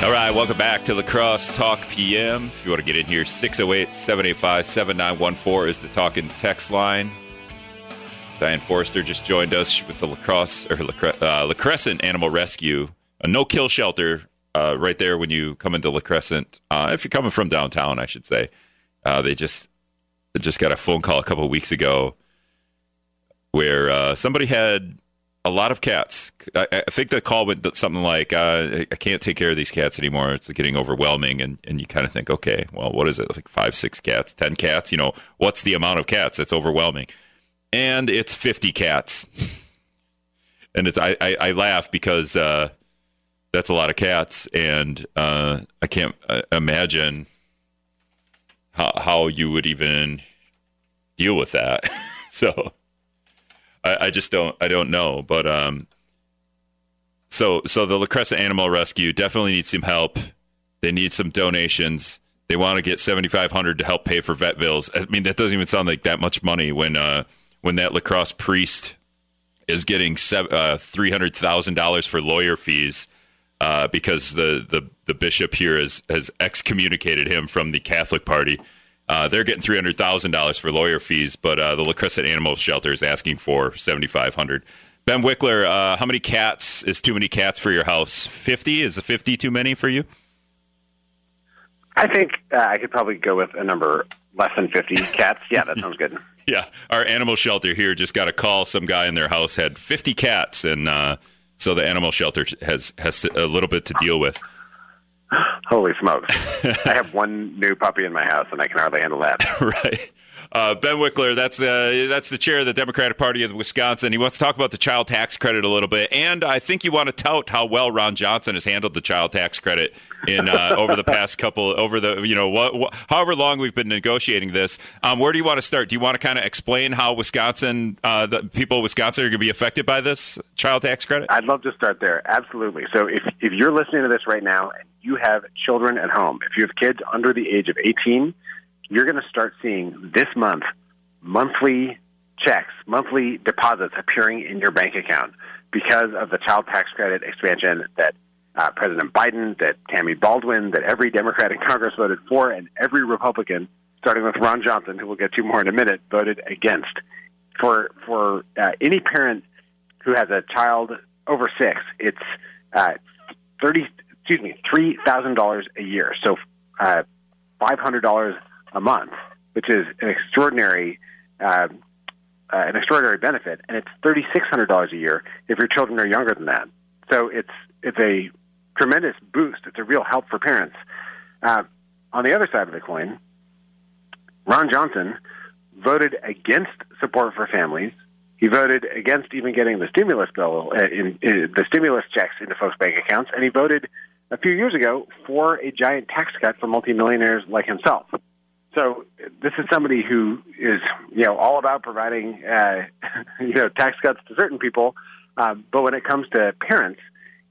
All right, welcome back to La Crosse Talk PM. If you want to get in here, 608 785 7914 is the talking text line. Diane Forrester just joined us with the Lacrosse or La, Cre- uh, La Crescent Animal Rescue, a no kill shelter uh, right there when you come into La Crescent. Uh, if you're coming from downtown, I should say. Uh, they just they just got a phone call a couple weeks ago where uh, somebody had a lot of cats. I, I think the call went something like, uh, "I can't take care of these cats anymore. It's getting overwhelming." And and you kind of think, okay, well, what is it? Like five, six cats, ten cats? You know, what's the amount of cats that's overwhelming? And it's fifty cats. and it's I, I, I laugh because uh, that's a lot of cats, and uh, I can't uh, imagine how how you would even deal with that. so. I, I just don't I don't know. But um, so so the La Animal Rescue definitely needs some help. They need some donations. They want to get seventy five hundred to help pay for vet bills. I mean that doesn't even sound like that much money when uh, when that La Crosse priest is getting uh, three hundred thousand dollars for lawyer fees. Uh, because the, the, the bishop here has, has excommunicated him from the Catholic Party. Uh, they're getting three hundred thousand dollars for lawyer fees, but uh, the La Crescent Animal Shelter is asking for seventy five hundred. Ben Wikler, uh, how many cats is too many cats for your house? Fifty is the fifty too many for you? I think uh, I could probably go with a number less than fifty cats. Yeah, that sounds good. yeah, our animal shelter here just got a call. Some guy in their house had fifty cats, and uh, so the animal shelter has has a little bit to deal with. Holy smokes! I have one new puppy in my house, and I can hardly handle that. right. Uh, ben Wikler, that's the that's the chair of the Democratic Party of Wisconsin. He wants to talk about the child tax credit a little bit, and I think you want to tout how well Ron Johnson has handled the child tax credit in uh, over the past couple over the you know what, what, however long we've been negotiating this. Um, where do you want to start? Do you want to kind of explain how Wisconsin, uh, the people of Wisconsin, are going to be affected by this child tax credit? I'd love to start there. Absolutely. So if if you're listening to this right now and you have children at home, if you have kids under the age of 18 you're going to start seeing this month monthly checks, monthly deposits appearing in your bank account because of the child tax credit expansion that uh, President Biden, that Tammy Baldwin, that every Democrat in Congress voted for, and every Republican, starting with Ron Johnson, who we'll get to more in a minute, voted against. For for uh, any parent who has a child over six, it's uh, thirty. Excuse me, three thousand dollars a year. So uh, five hundred dollars a month, which is an extraordinary uh, uh, an extraordinary benefit, and it's thirty six hundred dollars a year if your children are younger than that. So it's it's a tremendous boost. It's a real help for parents. Uh, on the other side of the coin, Ron Johnson voted against support for families. He voted against even getting the stimulus bill, uh, in, in, the stimulus checks into folks' bank accounts, and he voted a few years ago for a giant tax cut for multimillionaires like himself. So this is somebody who is, you know, all about providing, uh, you know, tax cuts to certain people, uh, but when it comes to parents,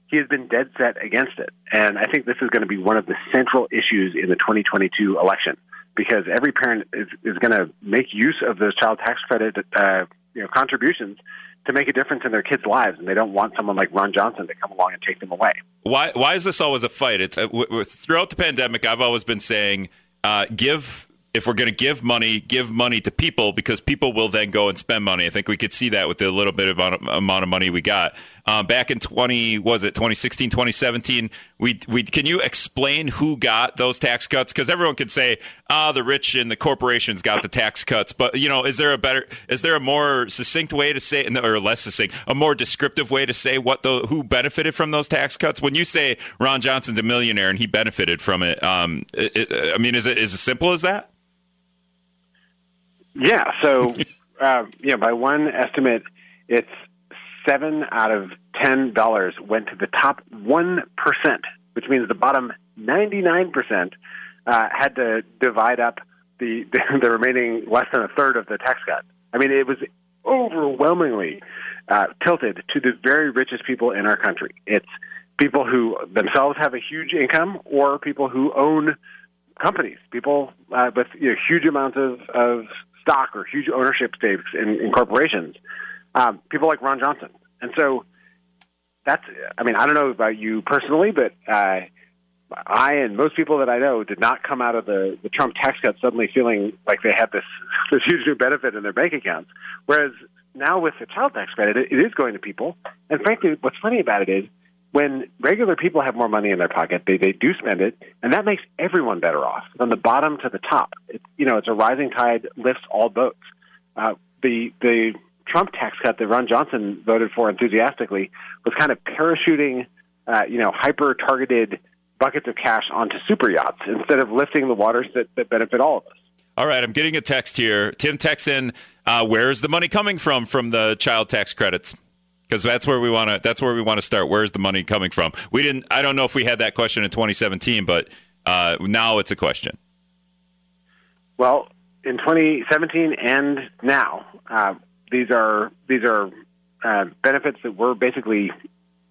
he has been dead set against it. And I think this is going to be one of the central issues in the 2022 election because every parent is, is going to make use of those child tax credit, uh, you know, contributions to make a difference in their kids' lives, and they don't want someone like Ron Johnson to come along and take them away. Why? Why is this always a fight? It's uh, w- w- throughout the pandemic. I've always been saying, uh, give if we're going to give money, give money to people because people will then go and spend money. I think we could see that with the little bit of amount of money we got. Um, back in 20, was it 2016, 2017? We, we, can you explain who got those tax cuts? Because everyone can say, ah, the rich and the corporations got the tax cuts. But, you know, is there a better, is there a more succinct way to say, or less succinct, a more descriptive way to say what the, who benefited from those tax cuts? When you say Ron Johnson's a millionaire and he benefited from it, um, it, I mean, is it as simple as that? Yeah. So, uh, yeah, by one estimate, it's seven out of ten dollars went to the top one percent, which means the bottom ninety-nine percent uh, had to divide up the, the the remaining less than a third of the tax cut. I mean, it was overwhelmingly uh, tilted to the very richest people in our country. It's people who themselves have a huge income, or people who own companies, people uh, with you know, huge amounts of, of stock or huge ownership stakes in, in corporations. Um, people like Ron Johnson, and so that's. I mean, I don't know about you personally, but uh, I and most people that I know did not come out of the, the Trump tax cut suddenly feeling like they had this this huge new benefit in their bank accounts. Whereas now with the child tax credit, it, it is going to people. And frankly, what's funny about it is when regular people have more money in their pocket, they, they do spend it, and that makes everyone better off, from the bottom to the top. It, you know, it's a rising tide lifts all boats. Uh, the the Trump tax cut that Ron Johnson voted for enthusiastically was kind of parachuting, uh, you know, hyper targeted buckets of cash onto super yachts instead of lifting the waters that, that benefit all of us. All right, I'm getting a text here. Tim texts in, uh, where's the money coming from from the child tax credits? Because that's where we want to. That's where we want to start. Where's the money coming from? We didn't. I don't know if we had that question in 2017, but uh, now it's a question. Well, in 2017 and now, uh, these are these are uh, benefits that we're basically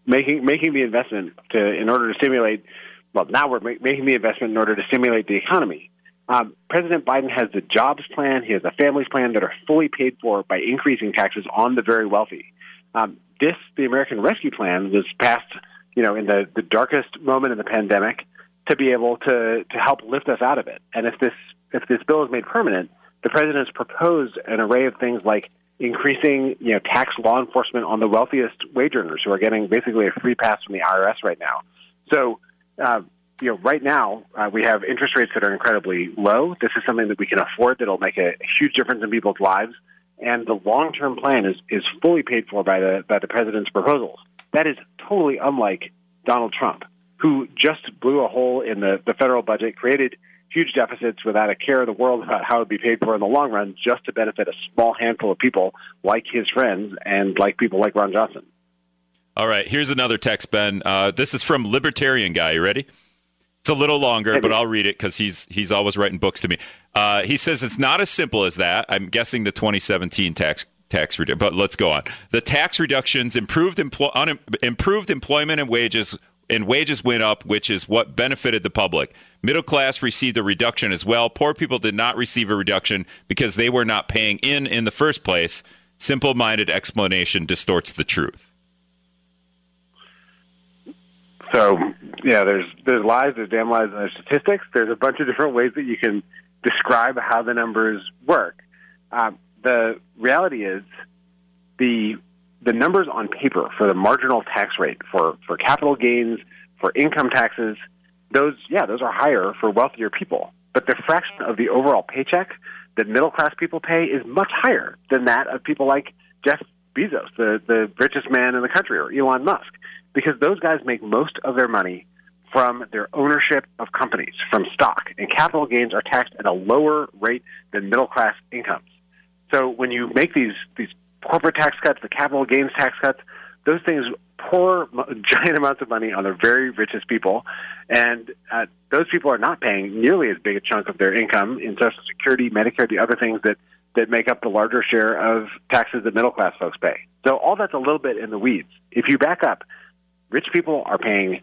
making making the investment to in order to stimulate. Well, now we're making the investment in order to stimulate the economy. Um, President Biden has the jobs plan. He has a families plan that are fully paid for by increasing taxes on the very wealthy. Um, this, the American Rescue Plan, was passed, you know, in the, the darkest moment in the pandemic to be able to to help lift us out of it. And if this if this bill is made permanent, the president has proposed an array of things like increasing, you know, tax law enforcement on the wealthiest wage earners who are getting basically a free pass from the IRS right now. So, uh, you know, right now uh, we have interest rates that are incredibly low. This is something that we can afford that'll make a huge difference in people's lives. And the long-term plan is is fully paid for by the by the president's proposals. That is totally unlike Donald Trump, who just blew a hole in the, the federal budget, created huge deficits without a care in the world about how it would be paid for in the long run, just to benefit a small handful of people like his friends and like people like Ron Johnson. All right, here's another text, Ben. Uh, this is from Libertarian Guy. You ready? It's a little longer, but I'll read it because he's he's always writing books to me. Uh, he says it's not as simple as that. I'm guessing the 2017 tax tax reduction, but let's go on. The tax reductions improved empl- un- improved employment and wages and wages went up, which is what benefited the public. Middle class received a reduction as well. Poor people did not receive a reduction because they were not paying in in the first place. Simple minded explanation distorts the truth. So, yeah, there's there's lies, there's damn lies, and there's statistics. There's a bunch of different ways that you can describe how the numbers work. Um, the reality is the the numbers on paper for the marginal tax rate for, for capital gains, for income taxes, those, yeah, those are higher for wealthier people. But the fraction of the overall paycheck that middle class people pay is much higher than that of people like Jeff Bezos, the, the richest man in the country, or Elon Musk, because those guys make most of their money from their ownership of companies, from stock, and capital gains are taxed at a lower rate than middle class incomes. So when you make these these corporate tax cuts, the capital gains tax cuts, those things pour giant amounts of money on the very richest people, and uh, those people are not paying nearly as big a chunk of their income in Social Security, Medicare, the other things that that make up the larger share of taxes that middle class folks pay. So all that's a little bit in the weeds. If you back up, rich people are paying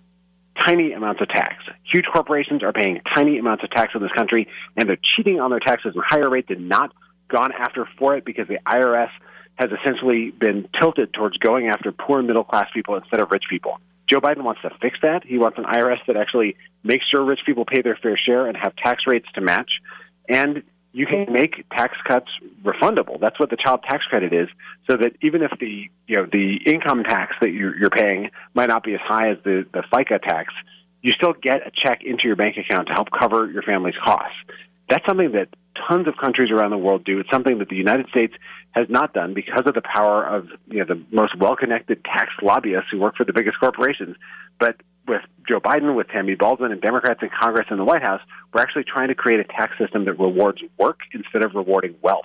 tiny amounts of tax. Huge corporations are paying tiny amounts of tax in this country, and they're cheating on their taxes at a higher rate than not gone after for it because the IRS has essentially been tilted towards going after poor middle class people instead of rich people. Joe Biden wants to fix that. He wants an IRS that actually makes sure rich people pay their fair share and have tax rates to match. And you can make tax cuts refundable. That's what the child tax credit is, so that even if the you know the income tax that you're, you're paying might not be as high as the the FICA tax, you still get a check into your bank account to help cover your family's costs. That's something that tons of countries around the world do. It's something that the United States has not done because of the power of you know the most well-connected tax lobbyists who work for the biggest corporations. But with Joe Biden, with Tammy Baldwin, and Democrats in Congress and the White House, we're actually trying to create a tax system that rewards work instead of rewarding wealth,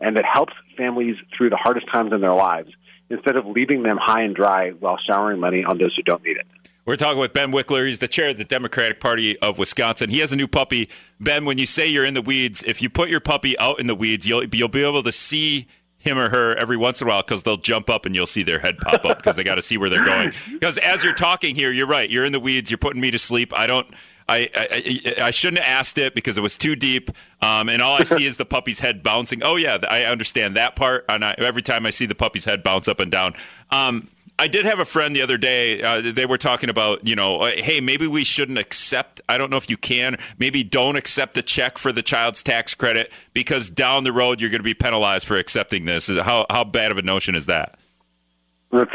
and that helps families through the hardest times in their lives instead of leaving them high and dry while showering money on those who don't need it. We're talking with Ben Wikler. He's the chair of the Democratic Party of Wisconsin. He has a new puppy. Ben, when you say you're in the weeds, if you put your puppy out in the weeds, you'll you'll be able to see him or her every once in a while because they'll jump up and you'll see their head pop up because they got to see where they're going. Because as you're talking here, you're right. You're in the weeds. You're putting me to sleep. I don't. I, I, I shouldn't have asked it because it was too deep, um, and all I see is the puppy's head bouncing. Oh yeah, I understand that part. And I, every time I see the puppy's head bounce up and down, um, I did have a friend the other day. Uh, they were talking about, you know, uh, hey, maybe we shouldn't accept. I don't know if you can. Maybe don't accept the check for the child's tax credit because down the road you're going to be penalized for accepting this. How how bad of a notion is that? That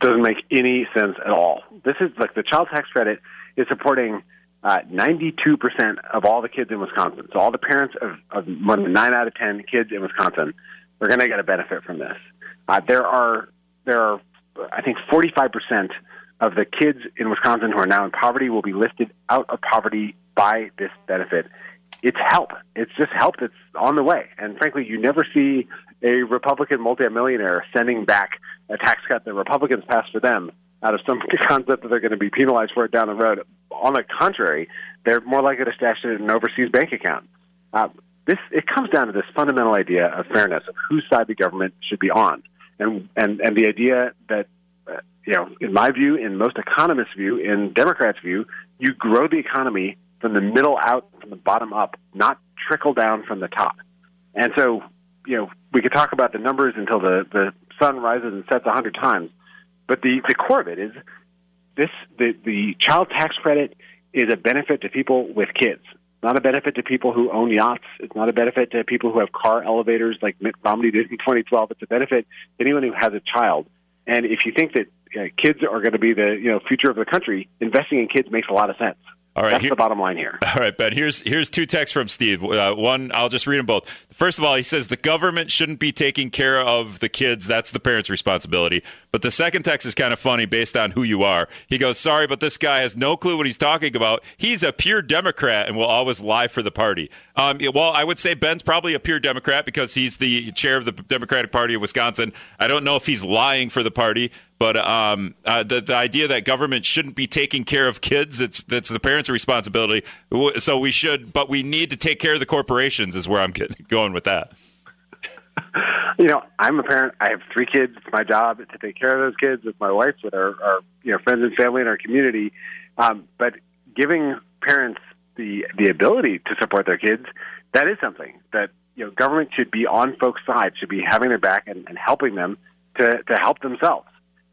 doesn't make any sense at all. This is like the child tax credit is supporting uh, 92% of all the kids in Wisconsin. So all the parents of, of more than nine out of 10 kids in Wisconsin are going to get a benefit from this. Uh, there are there are I think 45% of the kids in Wisconsin who are now in poverty will be lifted out of poverty by this benefit. It's help. It's just help that's on the way. And frankly, you never see a Republican multimillionaire sending back a tax cut that Republicans passed for them out of some concept that they're going to be penalized for it down the road. On the contrary, they're more likely to stash it in an overseas bank account. Uh, this it comes down to this fundamental idea of fairness of whose side the government should be on and and and the idea that uh, you know, in my view, in most economists' view, in Democrats' view, you grow the economy from the middle out, from the bottom up, not trickle down from the top. And so, you know, we could talk about the numbers until the the sun rises and sets a hundred times, but the the core of it is this: the the child tax credit is a benefit to people with kids not a benefit to people who own yachts. It's not a benefit to people who have car elevators like Mitt Romney did in 2012. It's a benefit to anyone who has a child. And if you think that uh, kids are going to be the you know future of the country, investing in kids makes a lot of sense. All right, that's here, the bottom line here. All right, Ben. Here's here's two texts from Steve. Uh, one, I'll just read them both. First of all, he says the government shouldn't be taking care of the kids. That's the parents' responsibility. But the second text is kind of funny based on who you are. He goes, "Sorry, but this guy has no clue what he's talking about. He's a pure Democrat and will always lie for the party." Um, well, I would say Ben's probably a pure Democrat because he's the chair of the Democratic Party of Wisconsin. I don't know if he's lying for the party, but um, uh, the the idea that government shouldn't be taking care of kids it's that's the parents' responsibility. So we should, but we need to take care of the corporations. Is where I'm getting, going with that. You know, I'm a parent. I have three kids. It's my job to take care of those kids with my wife, with our, our you know friends and family in our community. Um, but giving parents the the ability to support their kids, that is something that you know government should be on folks' side, should be having their back and, and helping them to to help themselves.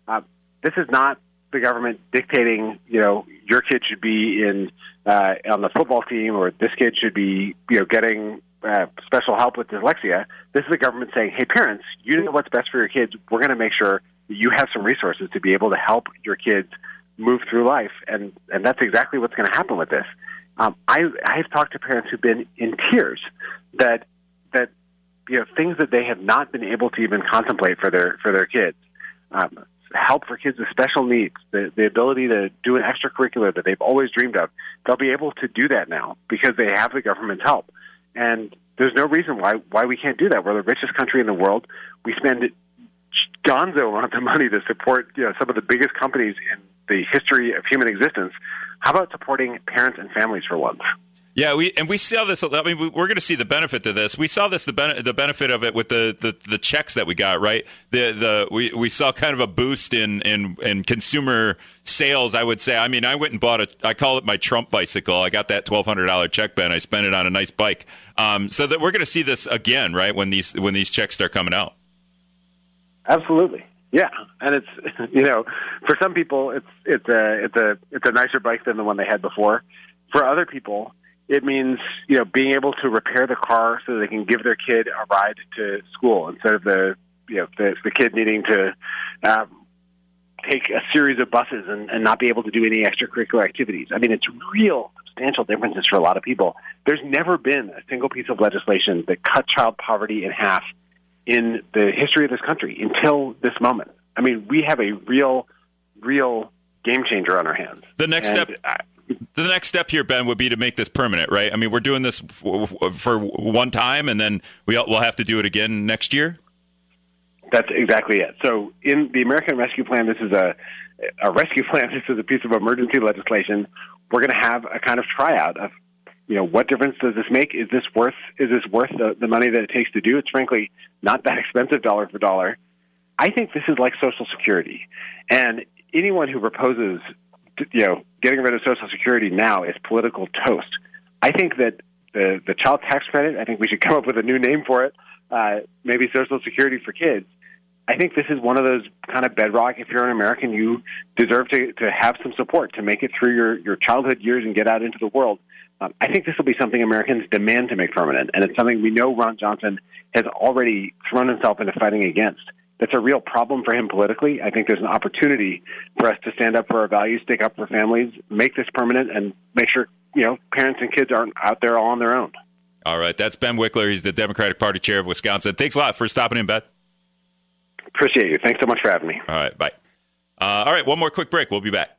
Uh, this is not the government dictating, you know, your kid should be in uh, on the football team or this kid should be, you know, getting uh, special help with dyslexia. This is the government saying, hey, parents, you know what's best for your kids. We're going to make sure that you have some resources to be able to help your kids move through life, and and that's exactly what's going to happen with this. Um, I I've talked to parents who've been in tears that that you know things that they have not been able to even contemplate for their for their kids. Um, help for kids with special needs, the, the ability to do an extracurricular that they've always dreamed of, they'll be able to do that now because they have the government's help. And there's no reason why why we can't do that. We're the richest country in the world. We spend gonzo amounts of money to support you know some of the biggest companies in the history of human existence. How about supporting parents and families for once? Yeah, we and we saw this. I mean, we're going to see the benefit of this. We saw this the ben- the benefit of it with the, the, the checks that we got. Right, the the we, we saw kind of a boost in, in in consumer sales. I would say. I mean, I went and bought a. I call it my Trump bicycle. I got that twelve hundred dollar check, Ben. I spent it on a nice bike. Um, so that we're going to see this again, right? When these when these checks start coming out. Absolutely. Yeah, and it's you know, for some people, it's it's a it's a it's a nicer bike than the one they had before. For other people, it means you know being able to repair the car so they can give their kid a ride to school instead of the you know the, the kid needing to um, take a series of buses and, and not be able to do any extracurricular activities. I mean, it's real substantial differences for a lot of people. There's never been a single piece of legislation that cut child poverty in half in the history of this country until this moment. I mean, we have a real, real game changer on our hands. The next and step. I, the next step here, Ben, would be to make this permanent, right? I mean, we're doing this for, one time, and then we'll, we'll have to do it again next year. That's exactly it. So, in the American Rescue Plan, this is a a rescue plan. This is a piece of emergency legislation. We're going to have a kind of tryout of, you know, what difference does this make? Is this worth is this worth the, the money that it takes to do? It's frankly not that expensive, dollar for dollar. I think this is like Social Security, and anyone who proposes you know, getting rid of Social Security now is political toast. I think that the the child tax credit. I think we should come up with a new name for it. Uh, maybe Social Security for kids. I think this is one of those kind of bedrock. If you're an American, you deserve to, to have some support to make it through your, your childhood years and get out into the world. Um, I think this will be something Americans demand to make permanent, and it's something we know Ron Johnson has already thrown himself into fighting against. That's a real problem for him politically. I think there's an opportunity for us to stand up for our values, stick up for families, make this permanent, and make sure you know parents and kids aren't out there all on their own. All right, that's Ben Wikler. He's the Democratic Party chair of Wisconsin. Thanks a lot for stopping in, Ben. Appreciate you. Thanks so much for having me. All right, bye. Uh, all right, one more quick break. We'll be back.